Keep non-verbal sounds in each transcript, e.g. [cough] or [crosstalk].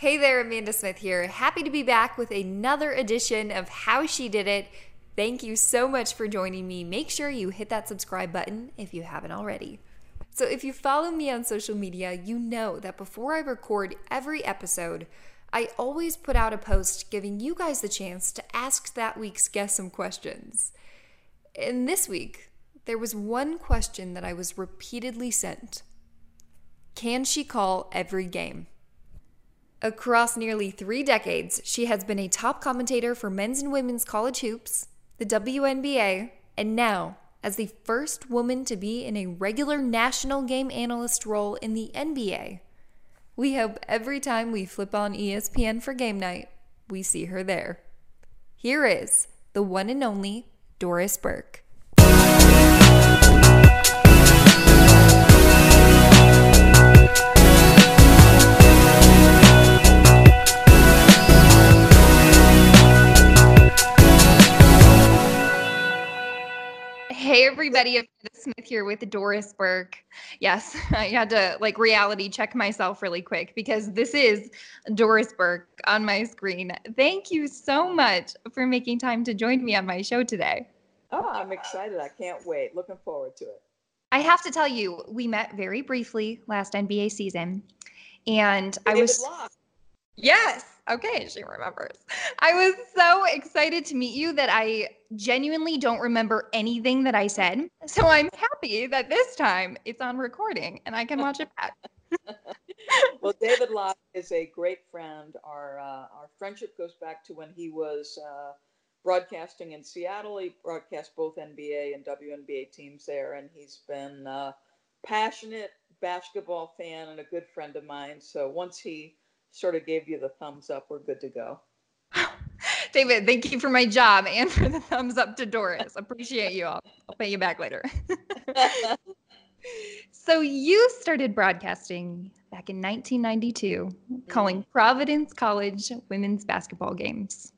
Hey there, Amanda Smith here. Happy to be back with another edition of How She Did It. Thank you so much for joining me. Make sure you hit that subscribe button if you haven't already. So, if you follow me on social media, you know that before I record every episode, I always put out a post giving you guys the chance to ask that week's guest some questions. And this week, there was one question that I was repeatedly sent Can she call every game? Across nearly three decades, she has been a top commentator for men's and women's college hoops, the WNBA, and now as the first woman to be in a regular national game analyst role in the NBA. We hope every time we flip on ESPN for game night, we see her there. Here is the one and only Doris Burke. Hey everybody, Amanda Smith here with Doris Burke. Yes, [laughs] I had to like reality check myself really quick because this is Doris Burke on my screen. Thank you so much for making time to join me on my show today. Oh, I'm excited. I can't wait. Looking forward to it. I have to tell you, we met very briefly last NBA season, and David I was Locke. Yes. Okay, she remembers. I was so excited to meet you that I genuinely don't remember anything that I said. So I'm happy that this time it's on recording and I can watch it back. [laughs] well, David Locke is a great friend. Our uh, our friendship goes back to when he was uh, broadcasting in Seattle. He broadcast both NBA and WNBA teams there, and he's been uh, passionate basketball fan and a good friend of mine. So once he sort of gave you the thumbs up, we're good to go. David, thank you for my job and [laughs] for the thumbs up to Doris. Appreciate you. I'll, I'll pay you back later. [laughs] so you started broadcasting back in 1992, mm-hmm. calling Providence College women's basketball games.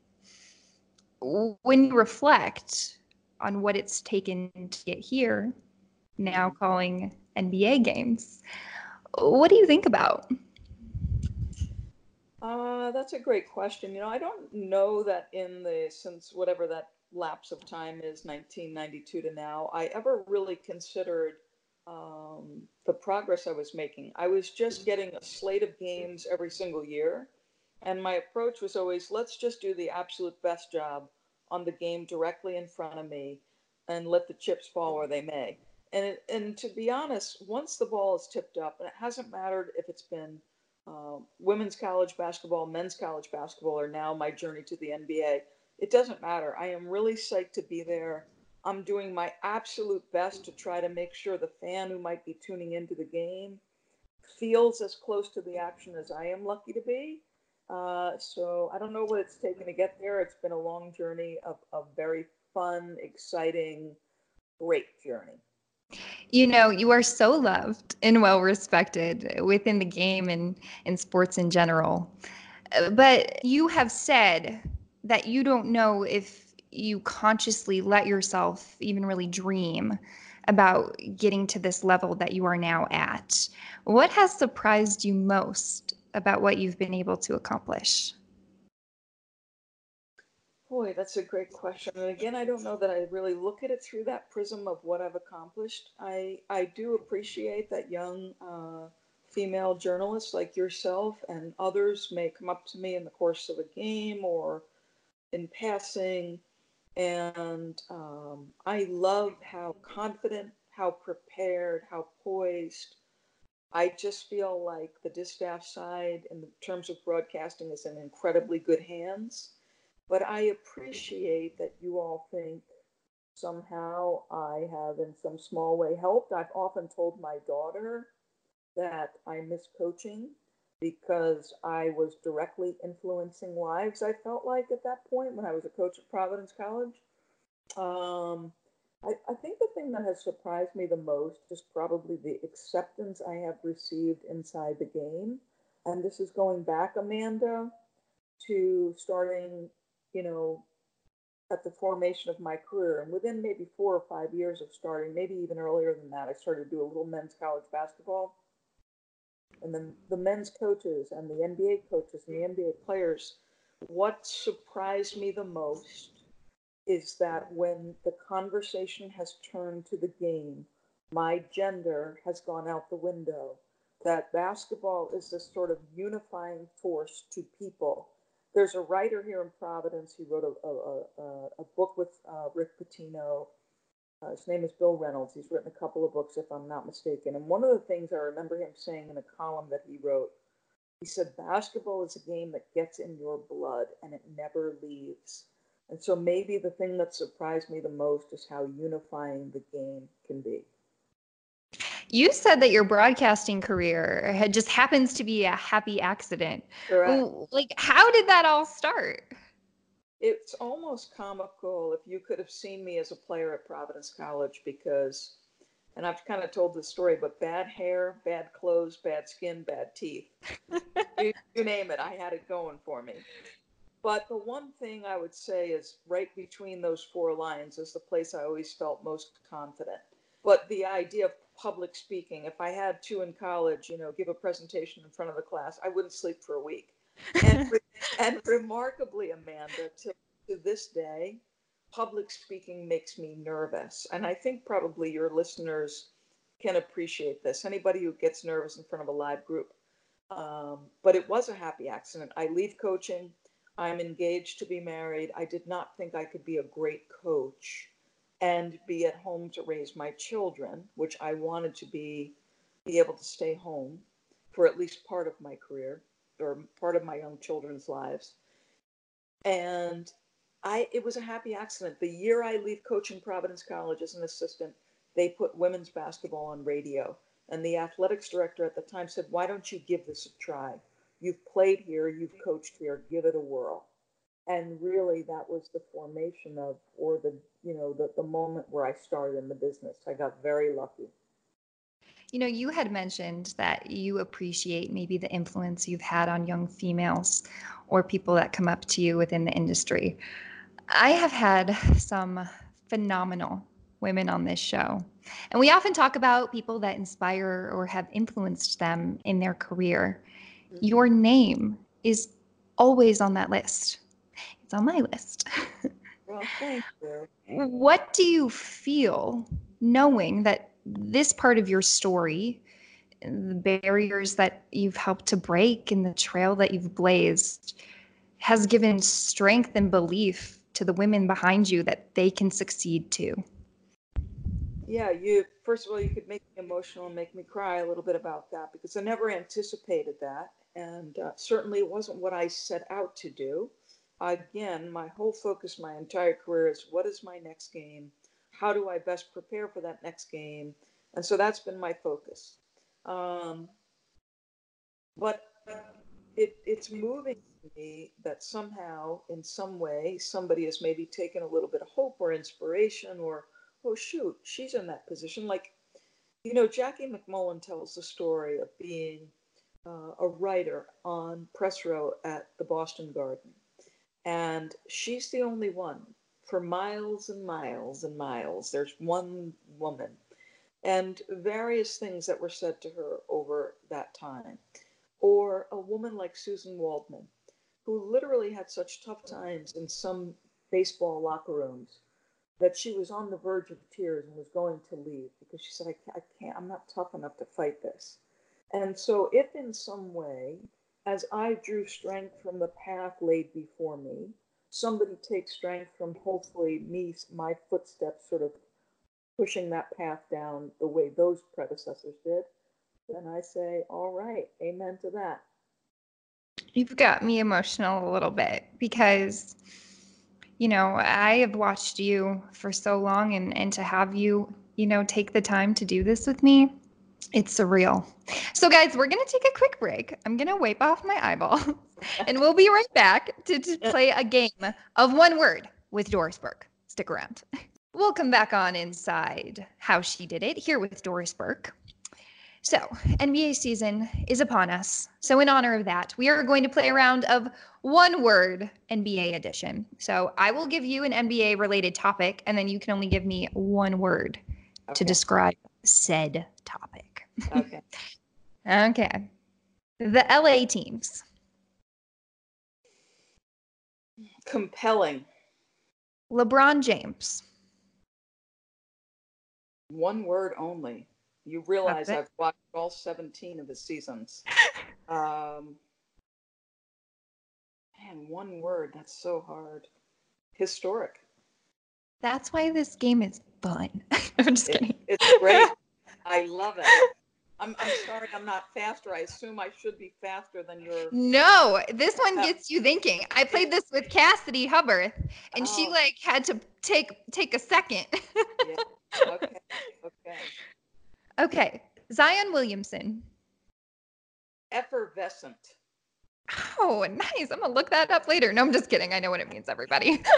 When you reflect on what it's taken to get here, now calling NBA games, what do you think about? Uh, that's a great question. You know, I don't know that in the since whatever that lapse of time is, 1992 to now, I ever really considered um, the progress I was making. I was just getting a slate of games every single year, and my approach was always, let's just do the absolute best job on the game directly in front of me, and let the chips fall where they may. And it, and to be honest, once the ball is tipped up, and it hasn't mattered if it's been uh, women's college basketball, men's college basketball, are now my journey to the NBA. It doesn't matter. I am really psyched to be there. I'm doing my absolute best to try to make sure the fan who might be tuning into the game feels as close to the action as I am lucky to be. Uh, so I don't know what it's taken to get there. It's been a long journey, of a very fun, exciting, great journey. You know, you are so loved and well respected within the game and in sports in general. Uh, But you have said that you don't know if you consciously let yourself even really dream about getting to this level that you are now at. What has surprised you most about what you've been able to accomplish? Boy, that's a great question. And again, I don't know that I really look at it through that prism of what I've accomplished. I I do appreciate that young uh, female journalists like yourself and others may come up to me in the course of a game or in passing, and um, I love how confident, how prepared, how poised. I just feel like the distaff side, in terms of broadcasting, is in incredibly good hands but I appreciate that you all think somehow I have, in some small way, helped. I've often told my daughter that I miss coaching because I was directly influencing lives. I felt like at that point when I was a coach at Providence College. Um, I, I think the thing that has surprised me the most is probably the acceptance I have received inside the game. And this is going back, Amanda, to starting you know, at the formation of my career. And within maybe four or five years of starting, maybe even earlier than that, I started to do a little men's college basketball. and the, the men's coaches and the NBA coaches and the NBA players, what surprised me the most is that when the conversation has turned to the game, my gender has gone out the window. That basketball is this sort of unifying force to people. There's a writer here in Providence. He wrote a, a, a, a book with uh, Rick Pitino uh, his name is Bill Reynolds. He's written a couple of books, if I'm not mistaken. And one of the things I remember him saying in a column that he wrote, he said, Basketball is a game that gets in your blood and it never leaves. And so maybe the thing that surprised me the most is how unifying the game can be. You said that your broadcasting career had just happens to be a happy accident. Correct. Like, how did that all start? it's almost comical if you could have seen me as a player at Providence College because, and I've kind of told this story, but bad hair, bad clothes, bad skin, bad teeth. [laughs] you, you name it, I had it going for me. But the one thing I would say is right between those four lines is the place I always felt most confident. But the idea of public speaking, if I had to in college, you know, give a presentation in front of the class, I wouldn't sleep for a week and, [laughs] and remarkably, Amanda, to, to this day, public speaking makes me nervous. And I think probably your listeners can appreciate this. Anybody who gets nervous in front of a live group. Um, but it was a happy accident. I leave coaching. I'm engaged to be married. I did not think I could be a great coach and be at home to raise my children, which I wanted to be, be able to stay home for at least part of my career or part of my young children's lives. And I it was a happy accident. The year I leave coaching Providence College as an assistant, they put women's basketball on radio. And the athletics director at the time said, Why don't you give this a try? You've played here, you've coached here, give it a whirl. And really that was the formation of or the you know the, the moment where I started in the business. I got very lucky. You know, you had mentioned that you appreciate maybe the influence you've had on young females or people that come up to you within the industry. I have had some phenomenal women on this show. And we often talk about people that inspire or have influenced them in their career. Mm-hmm. Your name is always on that list. It's on my list. [laughs] well, thank you. What do you feel knowing that this part of your story, the barriers that you've helped to break and the trail that you've blazed has given strength and belief to the women behind you that they can succeed too. Yeah, you first of all you could make me emotional and make me cry a little bit about that because I never anticipated that and uh, certainly it wasn't what I set out to do. Again, my whole focus my entire career is what is my next game? how do I best prepare for that next game? And so that's been my focus. Um, but it, it's moving to me that somehow, in some way, somebody has maybe taken a little bit of hope or inspiration, or, oh, shoot, she's in that position. Like, you know, Jackie MacMullan tells the story of being uh, a writer on press row at the Boston Garden. And she's the only one for miles and miles and miles. There's one woman, and various things that were said to her over that time. Or a woman like Suzyn Waldman, who literally had such tough times in some baseball locker rooms that she was on the verge of tears and was going to leave because she said, I can't, I can't, I'm not tough enough to fight this. And so, if in some way, as I drew strength from the path laid before me, somebody takes strength from hopefully me, my footsteps sort of pushing that path down the way those predecessors did, then I say, all right, amen to that. You've got me emotional a little bit because, you know, I have watched you for so long and, and to have you, you know, take the time to do this with me, it's surreal. So, guys, we're going to take a quick break. I'm going to wipe off my eyeball [laughs] and we'll be right back to, to play a game of one word with Doris Burke. Stick around. We'll come back on inside How She Did It here with Doris Burke. So, NBA season is upon us. So, in honor of that, we are going to play a round of one word NBA edition. So, I will give you an NBA related topic, and then you can only give me one word okay. to describe said topic. Okay. okay. The LA teams. Compelling. LeBron James. One word only. You realize I've watched all 17 of the seasons. [laughs] Um, man, one word. That's so hard. Historic. That's why this game is fun. [laughs] I'm just kidding. It's great. [laughs] I love it. I'm, I'm sorry I'm not faster. I assume I should be faster than your. No, this one gets you thinking. I played this with Cassidy Hubbarth, and oh. she like had to take take a second. yeah. Okay. Okay. Okay. Zion Williamson. Effervescent. Oh, nice. I'm gonna look that up later. No, I'm just kidding. I know what it means, everybody. [laughs]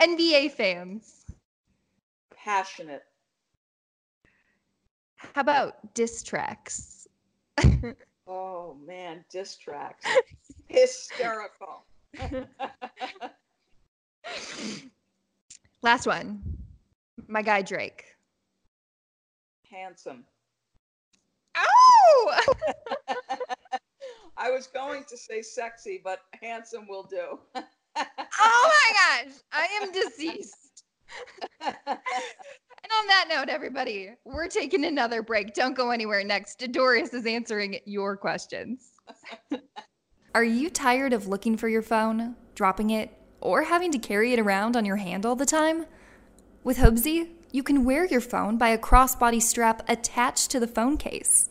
NBA fans. Passionate. How about diss tracks? oh man, diss tracks. [laughs] Hysterical. [laughs] Last one. My guy Drake. Handsome. Oh! [laughs] I was going to say sexy, but handsome will do. oh my gosh, I am deceased. And on that note, everybody, we're taking another break. Don't go anywhere next. Doris is answering your questions. [laughs] Are you tired of looking for your phone, dropping it, or having to carry it around on your hand all the time? With Hoobsy, you can wear your phone by a crossbody strap attached to the phone case.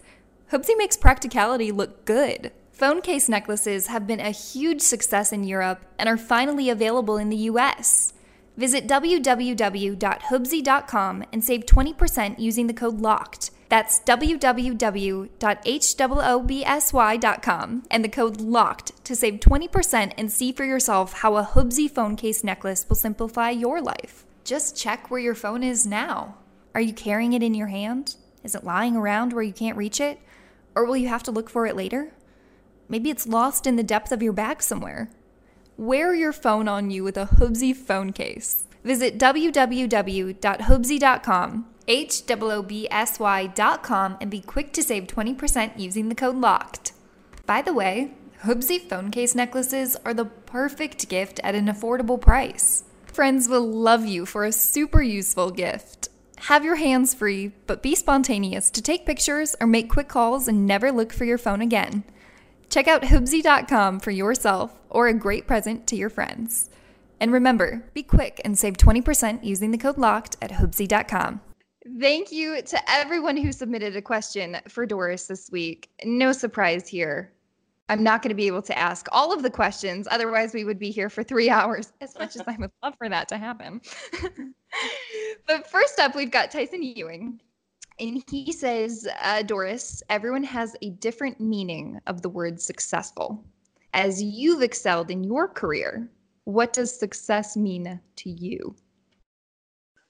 Hoobsy makes practicality look good. Phone case necklaces have been a huge success in Europe and are finally available in the US. Visit www.hoobsy.com and save 20% using the code LOCKED. That's www.hoobsy.com and the code LOCKED to save 20% and see for yourself how a Hoobsy phone case necklace will simplify your life. Just check where your phone is now. Are you carrying it in your hand? Is it lying around where you can't reach it? Or will you have to look for it later? Maybe it's lost in the depth of your bag somewhere. Wear your phone on you with a Hoobsy phone case. Visit www.hoobsy.com, H-O-O-B-S-Y.com, and be quick to save 20% using the code LOCKED. By the way, Hoobsy phone case necklaces are the perfect gift at an affordable price. Friends will love you for a super useful gift. Have your hands free, but be spontaneous to take pictures or make quick calls and never look for your phone again. Check out Hoobsy.com for yourself or a great present to your friends. And remember, be quick and save 20% using the code LOCKED at Hoobsy.com. Thank you to everyone who submitted a question for Doris this week. No surprise here. I'm not going to be able to ask all of the questions. Otherwise, we would be here for three [laughs] hours, as much as I would love for that to happen. [laughs] but first up, we've got Tyson Ewing. And he says, uh, Doris, everyone has a different meaning of the word successful. As you've excelled in your career, what does success mean to you?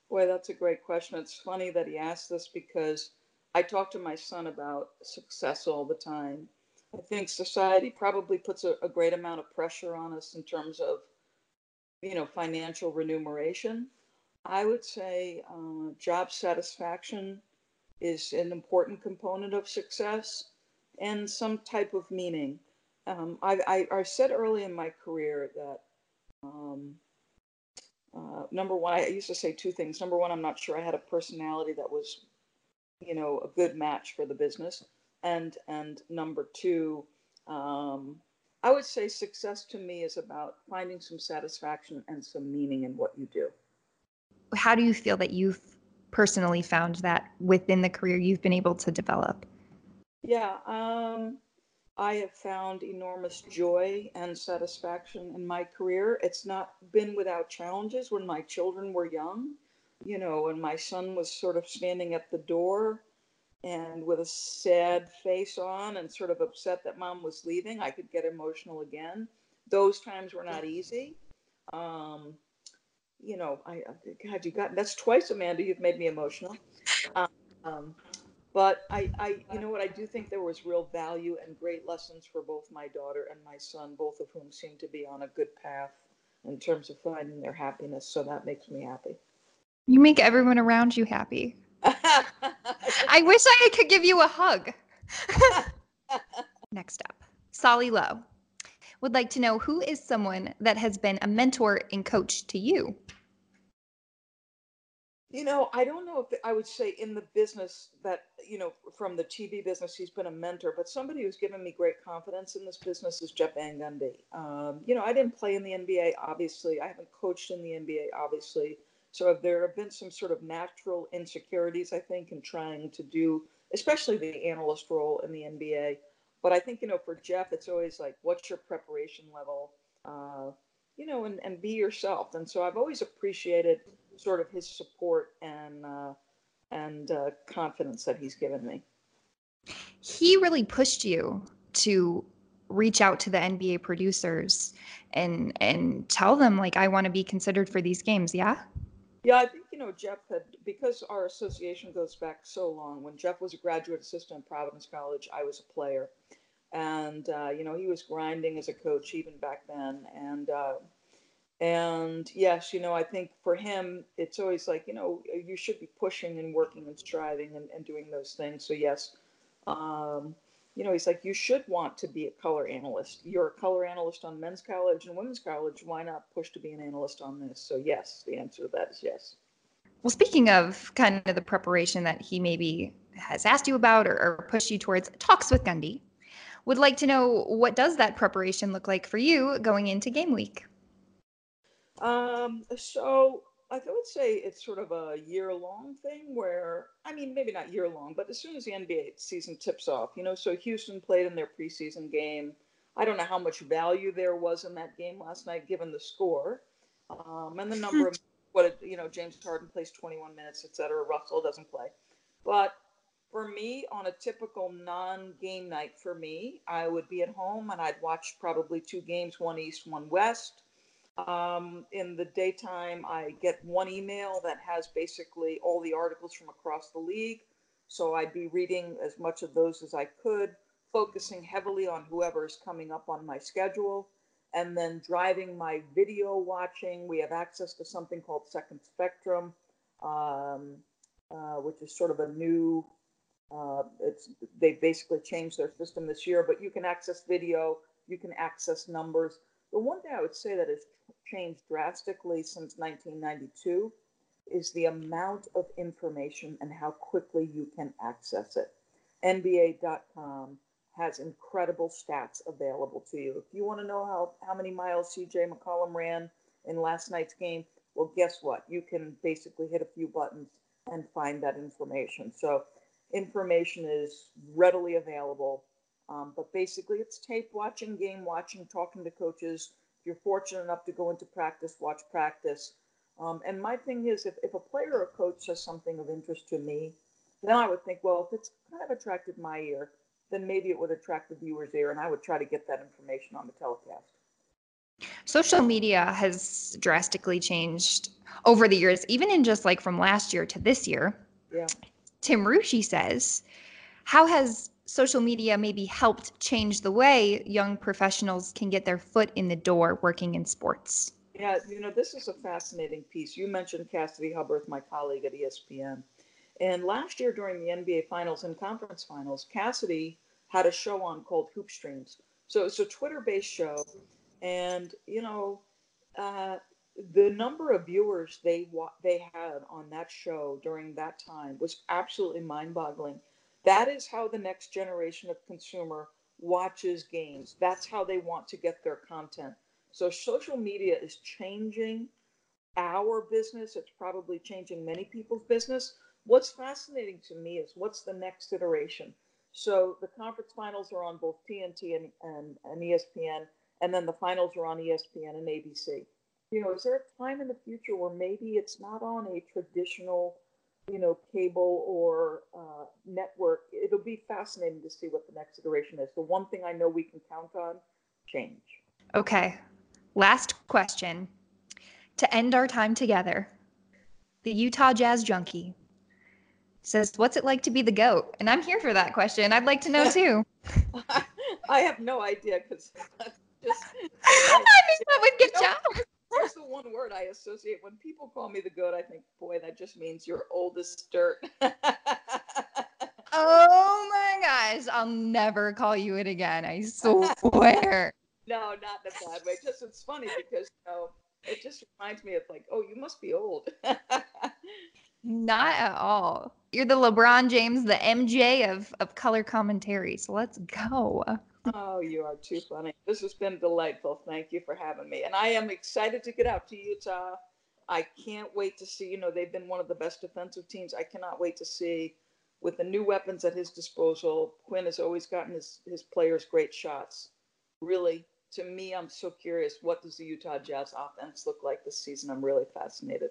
Boy, that's a great question. It's funny that he asked this because I talk to my son about success all the time. I think society probably puts a, a great amount of pressure on us in terms of, you know, financial remuneration. I would say uh, job satisfaction is an important component of success and some type of meaning. Um, I, I, I, said early in my career that um, uh, number one, I used to say two things. Number one, I'm not sure I had a personality that was, you know, a good match for the business. And and number two, um, I would say success to me is about finding some satisfaction and some meaning in what you do. How do you feel that you've personally found that within the career you've been able to develop? Yeah, um, I have found enormous joy and satisfaction in my career. It's not been without challenges when my children were young. You know, when my son was sort of standing at the door and with a sad face on and sort of upset that mom was leaving, I could get emotional again. Those times were not easy. Um, you know, I God, you got that's twice, Amanda. You've made me emotional. Um, but I, I, you know what? I do think there was real value and great lessons for both my daughter and my son, both of whom seem to be on a good path in terms of finding their happiness. So that makes me happy. You make everyone around you happy. [laughs] I wish I could give you a hug. [laughs] Next up, Solly Lowe would like to know who is someone that has been a mentor and coach to you? You know, I don't know if I would say in the business that, you know, from the TV business, he's been a mentor, but somebody who's given me great confidence in this business is Jeff Van Gundy. Um, you know, I didn't play in the NBA, obviously. I haven't coached in the NBA, obviously. So there have been some sort of natural insecurities, I think, in trying to do, especially the analyst role in the NBA. But I think, you know, for Jeff, it's always like, what's your preparation level? Uh, you know, and, and be yourself. And so I've always appreciated sort of his support and uh, and uh, confidence that he's given me. He really pushed you to reach out to the NBA producers and and tell them like I want to be considered for these games. Yeah. Yeah, I think you know Jeff had because our association goes back so long. When Jeff was a graduate assistant at Providence College, I was a player, and uh, you know he was grinding as a coach even back then. And uh, and yes, you know, I think for him, it's always like, you know, you should be pushing and working and striving and, and doing those things. So, yes, um, you know, he's like, you should want to be a color analyst. You're a color analyst on men's college and women's college. Why not push to be an analyst on this? So, yes, the answer to that is yes. Well, speaking of kind of the preparation that he maybe has asked you about or, or pushed you towards, talks with Gundy, would like to know what does that preparation look like for you going into game week? Um, so I would say it's sort of a year long thing where, I mean, maybe not year long, but as soon as the NBA season tips off, you know, so Houston played in their preseason game. I don't know how much value there was in that game last night, given the score um, and the number of what, it, you know, James Harden plays 21 minutes, et cetera. Russell doesn't play. But for me, on a typical non game night for me, I would be at home and I'd watch probably two games, one East, one West um, in the daytime, I get one email that has basically all the articles from across the league. So I'd be reading as much of those as I could, focusing heavily on whoever is coming up on my schedule, and then driving my video watching. We have access to something called Second Spectrum, um, uh, which is sort of a new. Uh, it's they basically changed their system this year, but you can access video, you can access numbers. The one thing I would say that has changed drastically since 1992 is the amount of information and how quickly you can access it. NBA.com has incredible stats available to you. If you want to know how, how many miles CJ McCollum ran in last night's game, well, guess what? You can basically hit a few buttons and find that information. So, information is readily available um, but basically, it's tape watching, game watching, talking to coaches. You're fortunate enough to go into practice, watch practice. Um, and my thing is, if, if a player or a coach says something of interest to me, then I would think, well, if it's kind of attracted my ear, then maybe it would attract the viewer's ear, and I would try to get that information on the telecast. Social media has drastically changed over the years, even in just like from last year to this year. Yeah. Tim Rushi says, How has social media maybe helped change the way young professionals can get their foot in the door working in sports? Yeah, you know, this is a fascinating piece. You mentioned Cassidy Hubbarth, my colleague at ESPN. And last year during the NBA Finals and Conference Finals, Cassidy had a show on called Hoop Streams. So it's a Twitter based show. And, you know, uh, the number of viewers they wa- they had on that show during that time was absolutely mind boggling. That is how the next generation of consumer watches games. That's how they want to get their content. So social media is changing our business. It's probably changing many people's business. What's fascinating to me is what's the next iteration? So the conference finals are on both TNT and, and, and ESPN, and then the finals are on ESPN and ABC. You know, is there a time in the future where maybe it's not on a traditional you know, cable or uh, network, it'll be fascinating to see what the next iteration is. The one thing I know we can count on change. Okay. Last question. To end our time together, the Utah Jazz Junkie says, What's it like to be the GOAT? And I'm here for that question. I'd like to know too. [laughs] [laughs] I have no idea because [laughs] just. I, think that would get you know, there's the one word I associate when people call me the goat. I think, boy, that just means you're old as dirt. [laughs] oh my gosh, I'll never call you it again. I swear. [laughs] no, not in a bad way. Just it's funny because you know it just reminds me of like, oh, you must be old. [laughs] Not at all. You're the LeBron James, the MJ of, of color commentary. So let's go. Oh, you are too funny. This has been delightful. Thank you for having me. And I am excited to get out to Utah. I can't wait to see, you know, they've been one of the best defensive teams. I cannot wait to see with the new weapons at his disposal. Quin has always gotten his, his players great shots. Really, to me, I'm so curious. What does the Utah Jazz offense look like this season? I'm really fascinated.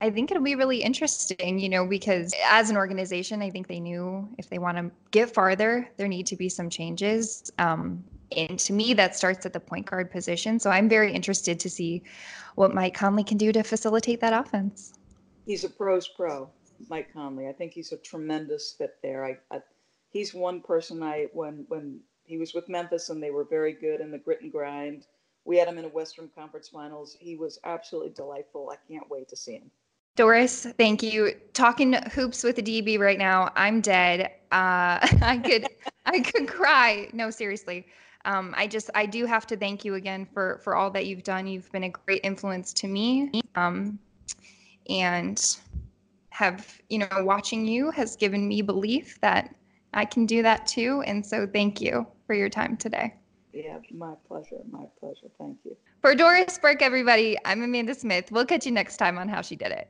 I think it'll be really interesting, you know, because as an organization, I think they knew if they want to get farther, there need to be some changes. Um, and to me, that starts at the point guard position. So I'm very interested to see what Mike Conley can do to facilitate that offense. He's a pros pro, Mike Conley. I think he's a tremendous fit there. I, I he's one person I when when he was with Memphis and they were very good in the grit and grind. We had him in a Western Conference Finals. He was absolutely delightful. I can't wait to see him. Doris, thank you. Talking hoops with a DB right now, I'm dead. Uh, [laughs] I could, I could cry. No, seriously. Um, I just, I do have to thank you again for for all that you've done. You've been a great influence to me, um, and have you know, watching you has given me belief that I can do that too. And so, thank you for your time today. Yeah, my pleasure. My pleasure. Thank you. For Doris Burke, everybody, I'm Amanda Smith. We'll catch you next time on How She Did It.